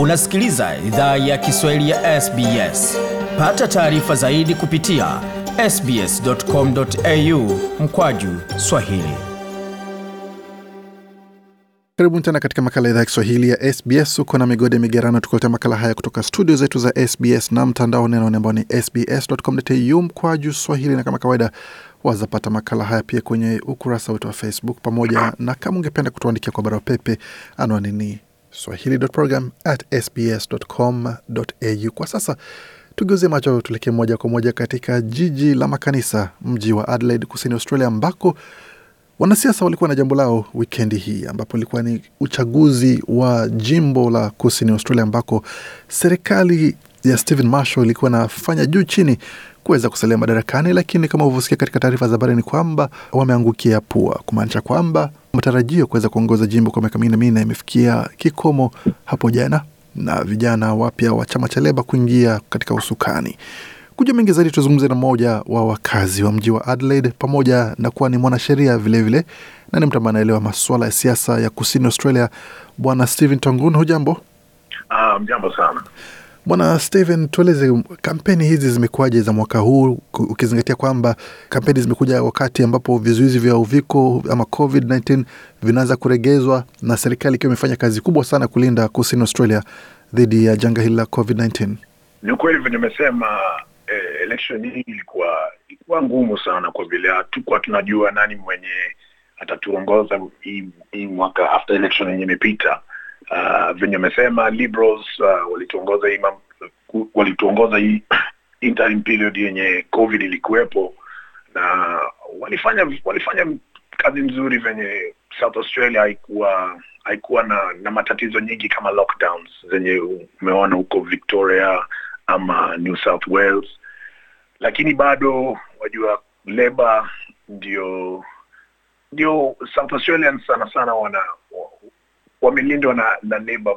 Unasikiliza idhaa ya Kiswahili ya SBS. Pata taarifa zaidi kupitia sbs.com.au mkwaju swahili. Karibuni tena katika makala ya idhaa ya Kiswahili ya SBS. Uko na migode migerano, tukuletea makala haya kutoka studio zetu za SBS na mtandao neno ambao ni sbs.com.au mkwaju swahili, na kama kawaida wazapata makala haya pia kwenye ukurasa wetu wa Facebook pamoja na kama ungependa kutuandikia kwa barua pepe, anwani ni swahili.program@sbs.com.au. Kwa sasa tugeuze macho, tuelekee moja kwa moja katika jiji la makanisa, mji wa Adelaide, kusini Australia, ambako wanasiasa walikuwa na jambo lao wikendi hii, ambapo ilikuwa ni uchaguzi wa jimbo la kusini Australia, ambako serikali ya Stephen Marshall ilikuwa inafanya juu chini kuweza kusalia madarakani, lakini kama ulivyosikia katika taarifa za habari ni kwamba wameangukia pua, kumaanisha kwamba matarajio kuweza kuongoza jimbo kwa miaka minne minne imefikia kikomo hapo jana, na vijana wapya wa chama cha Leba kuingia katika usukani. Kuja mengi zaidi, tuzungumze na mmoja wa wakazi wa mji wa Adelaide pamoja na kuwa ni mwanasheria vilevile na ni mtu ambaye anaelewa masuala ya siasa ya kusini Australia, Bwana Stephen Tongun. Hujambo? Ah, mjambo sana. Bwana Steven, tueleze kampeni hizi zimekuwaje za mwaka huu, ukizingatia kwamba kampeni zimekuja wakati ambapo vizuizi vya uviko ama COVID-19 vinaanza kuregezwa na serikali ikiwa imefanya kazi kubwa sana kulinda kusini Australia dhidi ya janga hili la COVID-19. Ni ukweli nimesema, eh, election hii ilikuwa ilikuwa ngumu sana kwa vile hatukuwa tunajua nani mwenye atatuongoza hii mwaka after election yenye imepita. Uh, venye amesema liberals uh, walituongoza hii walituongoza hii interim period yenye covid ilikuwepo na walifanya walifanya kazi nzuri venye south australia haikuwa haikuwa na, na matatizo nyingi kama lockdowns zenye umeona huko victoria ama new south wales. Lakini bado wajua leba ndio ndio south australians sana sana wana wamelindwa na, na leba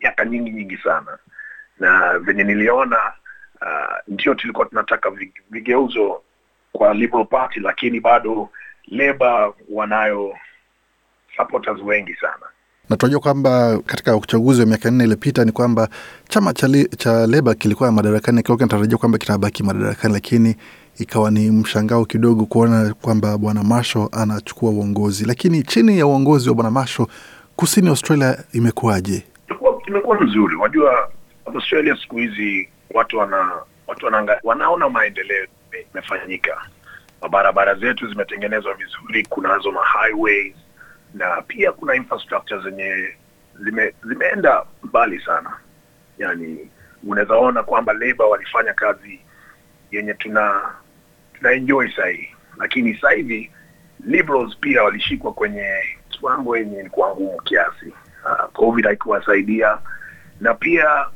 miaka nyingi nyingi sana na venye niliona uh, ndio tulikuwa tunataka vigeuzo kwa liberal party lakini bado leba wanayo supporters wengi sana na tunajua kwamba katika uchaguzi wa miaka nne iliyopita ni kwamba chama cha, li, cha Leba kilikuwa madarakani kilikuwa kinatarajia kwamba kitabaki madarakani, lakini ikawa ni mshangao kidogo kuona kwamba bwana Masho anachukua uongozi. Lakini chini ya uongozi wa bwana Marshall, kusini Australia imekuwaje? imekuwa mzuri. Wajua australia siku hizi watu wana watu wananga, wanaona maendeleo imefanyika. Barabara zetu zimetengenezwa vizuri kunazo ma highways na pia kuna infrastructure zenye zime, zimeenda mbali sana. Yani unaweza ona kwamba labor walifanya kazi yenye tuna tuna enjoy sahii. Lakini sasa hivi liberals pia walishikwa kwenye mambo yenye ilikuwa ngumu kiasi uh, covid haikuwasaidia na pia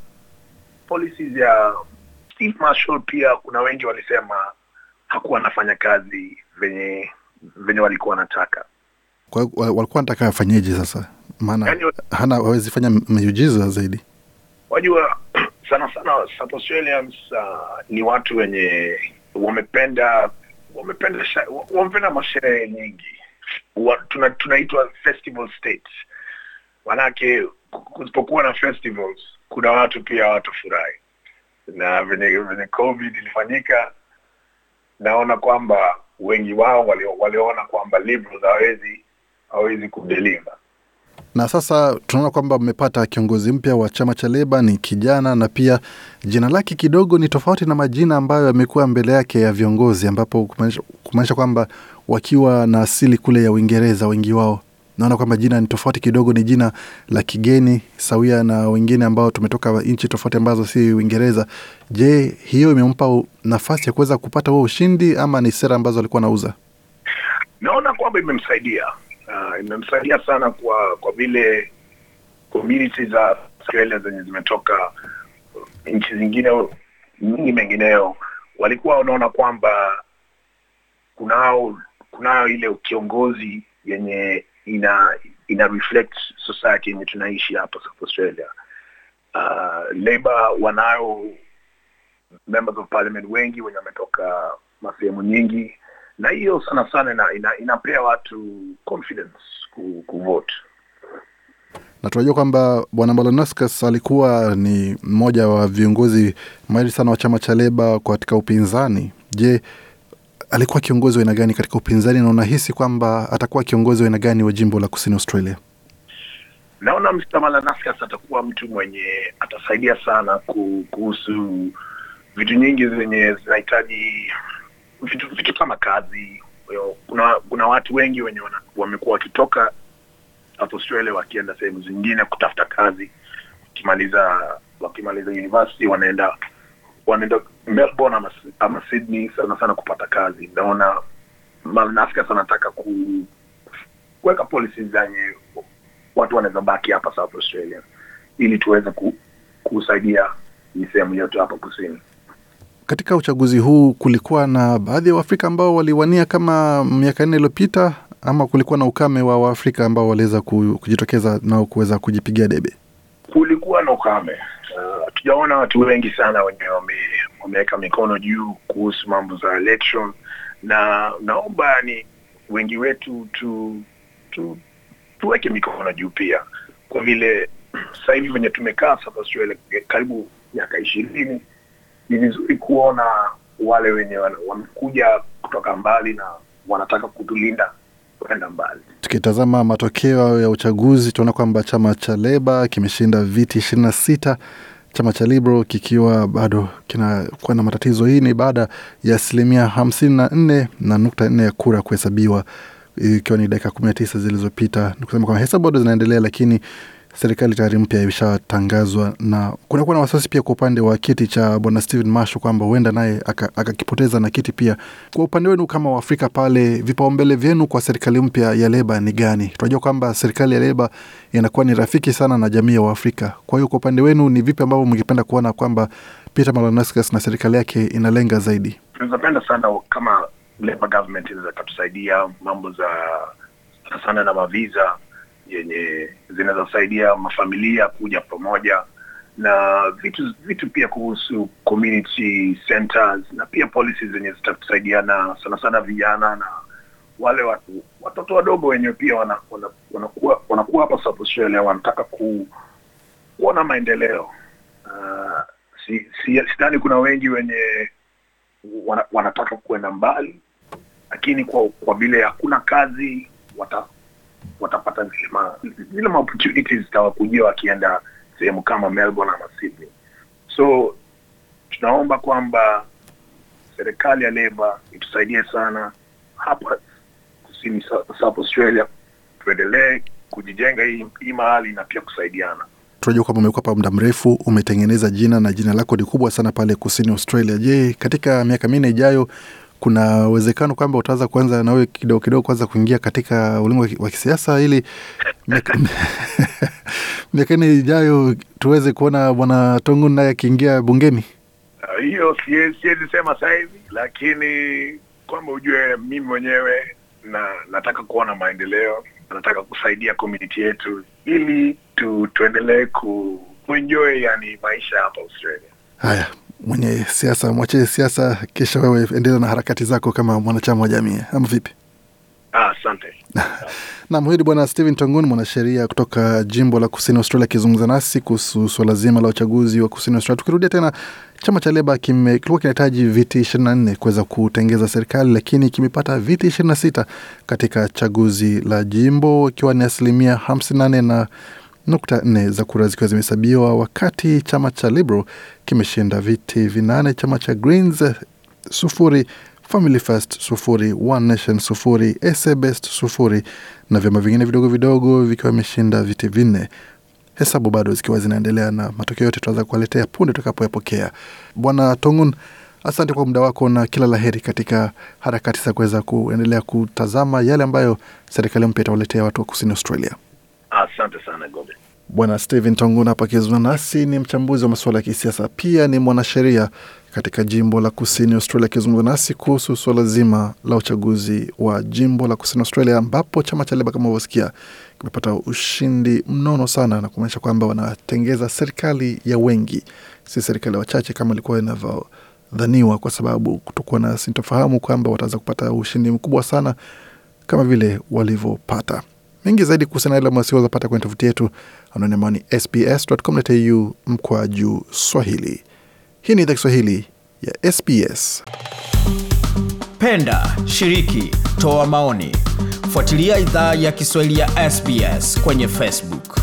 policies ya Steve Marshall pia kuna wengi walisema hakuwa anafanya kazi venye venye walikuwa wanataka Kwa walikuwa wanataka afanyeje sasa? Maana yani, hana hawezi fanya miujiza zaidi. wajua sana sana South Australians uh, ni watu wenye wamependa wamependa wamependa masherehe nyingi tuna, tunaitwa festival state manake kusipokuwa na festivals kuna watu pia watafurahi na venye covid ilifanyika naona kwamba wengi wao walio- waliona kwamba liberals hawezi hawezi kudeliver Na sasa tunaona kwamba mmepata kiongozi mpya wa chama cha Leba, ni kijana na pia jina lake kidogo ni tofauti na majina ambayo yamekuwa mbele yake ya viongozi, ambapo kumaanisha- kwamba wakiwa na asili kule ya Uingereza wengi wao naona kwamba jina ni tofauti kidogo, ni jina la kigeni sawia na wengine ambao tumetoka nchi tofauti ambazo si Uingereza. Je, hiyo imempa nafasi ya kuweza kupata huo ushindi ama ni sera ambazo alikuwa anauza? naona kwamba imemsaidia uh, imemsaidia sana kwa kwa vile community za Australia zenye zimetoka nchi zingine nyingi mengineo walikuwa wanaona kwamba kunao kunao ile kiongozi yenye ina ina reflect society yenye tunaishi hapa South Australia. Uh, Labour wanayo members of parliament wengi wenye wametoka masehemu nyingi na hiyo sana sana ina, ina, inapea watu confidence ku, kuvote na tunajua kwamba bwana Malanauskas alikuwa ni mmoja wa viongozi mahiri sana wa chama cha Leba katika upinzani. Je, alikuwa kiongozi wa aina gani katika upinzani na unahisi kwamba atakuwa kiongozi wa aina gani wa jimbo la kusini Australia? Naona Mr. Malanauskas atakuwa mtu mwenye atasaidia sana kuhusu vitu nyingi zenye zinahitaji vitu, vitu kama kazi. Kuna kuna watu wengi wenye wamekuwa wakitoka Australia wakienda sehemu zingine kutafuta kazi, wakimaliza wakimaliza university wanaenda wanaenda Melbourne ama, ama Sydney sana sana kupata kazi. Naona Malanauskas anataka ku kuweka policies zenye watu wanaweza baki hapa South Australia ili tuweze ku, kusaidia hii sehemu yetu hapa kusini. Katika uchaguzi huu kulikuwa na baadhi ya Waafrika ambao waliwania kama miaka nne iliyopita, ama kulikuwa na ukame wa Waafrika ambao waliweza kujitokeza nao kuweza kujipigia debe? Kulikuwa na ukame. Hatujaona uh, watu wengi sana wenye wameweka mikono juu kuhusu mambo za election, na naomba ni wengi wetu tu, tu tuweke mikono juu pia, kwa vile sasa venye tumekaa sasa karibu miaka ishirini ni vizuri kuona wale wenye wamekuja kutoka mbali na wanataka kutulinda kwenda mbali. Tukitazama matokeo ya uchaguzi tunaona kwamba chama cha Leba kimeshinda viti ishirini na sita chama cha Liberal kikiwa bado kinakuwa na matatizo. Hii ni baada ya asilimia hamsini na nne na nukta nne ya kura kuhesabiwa ikiwa ni dakika kumi na tisa zilizopita. Ni kusema kwamba hesabu bado zinaendelea, lakini serikali tayari mpya imeshatangazwa, na kunakuwa na wasiwasi pia kwa upande wa kiti cha bwana Stephen Mashu kwamba huenda naye akakipoteza na kiti pia. Kwa upande wenu kama Waafrika pale, vipaumbele vyenu kwa serikali mpya ya Leba ni gani? Tunajua kwamba serikali ya Leba inakuwa ni rafiki sana na jamii ya Waafrika. Kwa hiyo kwa upande wenu ni vipi ambavyo mngependa kuona kwamba Peter Malanauskas na serikali yake inalenga zaidi? Tunapenda sana kama Labour government inaweza katusaidia mambo za sana na maviza yenye zinazosaidia mafamilia kuja pamoja na vitu vitu pia kuhusu community centers na pia policies zenye zitatusaidiana sana sana vijana na wale watu watoto wadogo wenyewe pia wana, wana, wanakuwa wanakuwa hapa wanataka ku, kuona maendeleo. Uh, si, si, sidhani kuna wengi wenye wana, wanataka kuenda mbali, lakini kwa kwa vile hakuna kazi wata, watapata zile opportunities zitawakujia wakienda sehemu kama Melbourne ama Sydney. So tunaomba kwamba serikali ya Leba itusaidie sana hapa kusini South Australia, tuendelee kujijenga hii, mahali na pia kusaidiana. Tunajua kwamba umekuwa hapa muda mrefu, umetengeneza jina na jina lako ni kubwa sana pale kusini Australia. Je, katika miaka minne ijayo kuna uwezekano kwamba utaweza kuanza nawe kidogo kidogo kwanza kuingia katika ulimwengu wa kisiasa ili miaka nne ijayo tuweze kuona bwana Tongun naye akiingia bungeni? Hiyo uh, siwezi sema sasa hivi, lakini kwamba ujue mimi mwenyewe na nataka kuona maendeleo, nataka kusaidia community yetu ili tu, tuendelee ku, kuenjoy yani maisha hapa Australia. Haya, mwenye siasa mwachie siasa, kisha wewe endelea na harakati zako kama mwanachama wa jamii, ama vipi? Asante. Nam, huyu ni bwana Stephen Tongun, mwanasheria kutoka jimbo la kusini Australia, akizungumza nasi kuhusu suala zima la uchaguzi wa kusini Australia. Tukirudia tena, chama cha Leba kilikuwa kinahitaji viti ishirini na nne kuweza kutengeza serikali, lakini kimepata viti ishirini na sita katika chaguzi la jimbo, ikiwa ni asilimia hamsini na nne na nukta nne za kura zikiwa zimehesabiwa, wakati chama cha Liberal kimeshinda viti vinane, chama cha Greens sufuri Family First sufuri, One Nation sufuri, SA Best sufuri na vyama vingine vidogo vidogo vikiwa vimeshinda viti vinne, hesabu bado zikiwa zinaendelea na matokeo yote tunaweza kuwaletea punde tutakapoyapokea. Bwana Tongun, asante kwa muda wako na kila la heri katika harakati za kuweza kuendelea kutazama yale ambayo serikali mpya itawaletea watu wa kusini Australia. Asante sana Gode. Bwana Stephen Tonguna hapa akizungumza nasi, ni mchambuzi wa masuala ya kisiasa, pia ni mwanasheria katika jimbo la kusini Australia, akizungumza nasi kuhusu suala zima la uchaguzi wa jimbo la kusini Australia, ambapo chama cha Leba kama ulivyosikia kimepata ushindi mnono sana na kumaanisha kwamba wanatengeza serikali ya wengi, si serikali ya wachache kama ilikuwa inavyodhaniwa, kwa sababu kutokuwa na sintofahamu kwamba wataweza kupata ushindi mkubwa sana kama vile walivyopata. Mengi zaidi kuhusiana na ile masiwa zapata kwenye tovuti yetu anaone ambao ni sbs.com.au mkwa juu Swahili. Hii ni idhaa Kiswahili ya SBS. Penda, shiriki, toa maoni. Fuatilia idhaa ya Kiswahili ya SBS kwenye Facebook.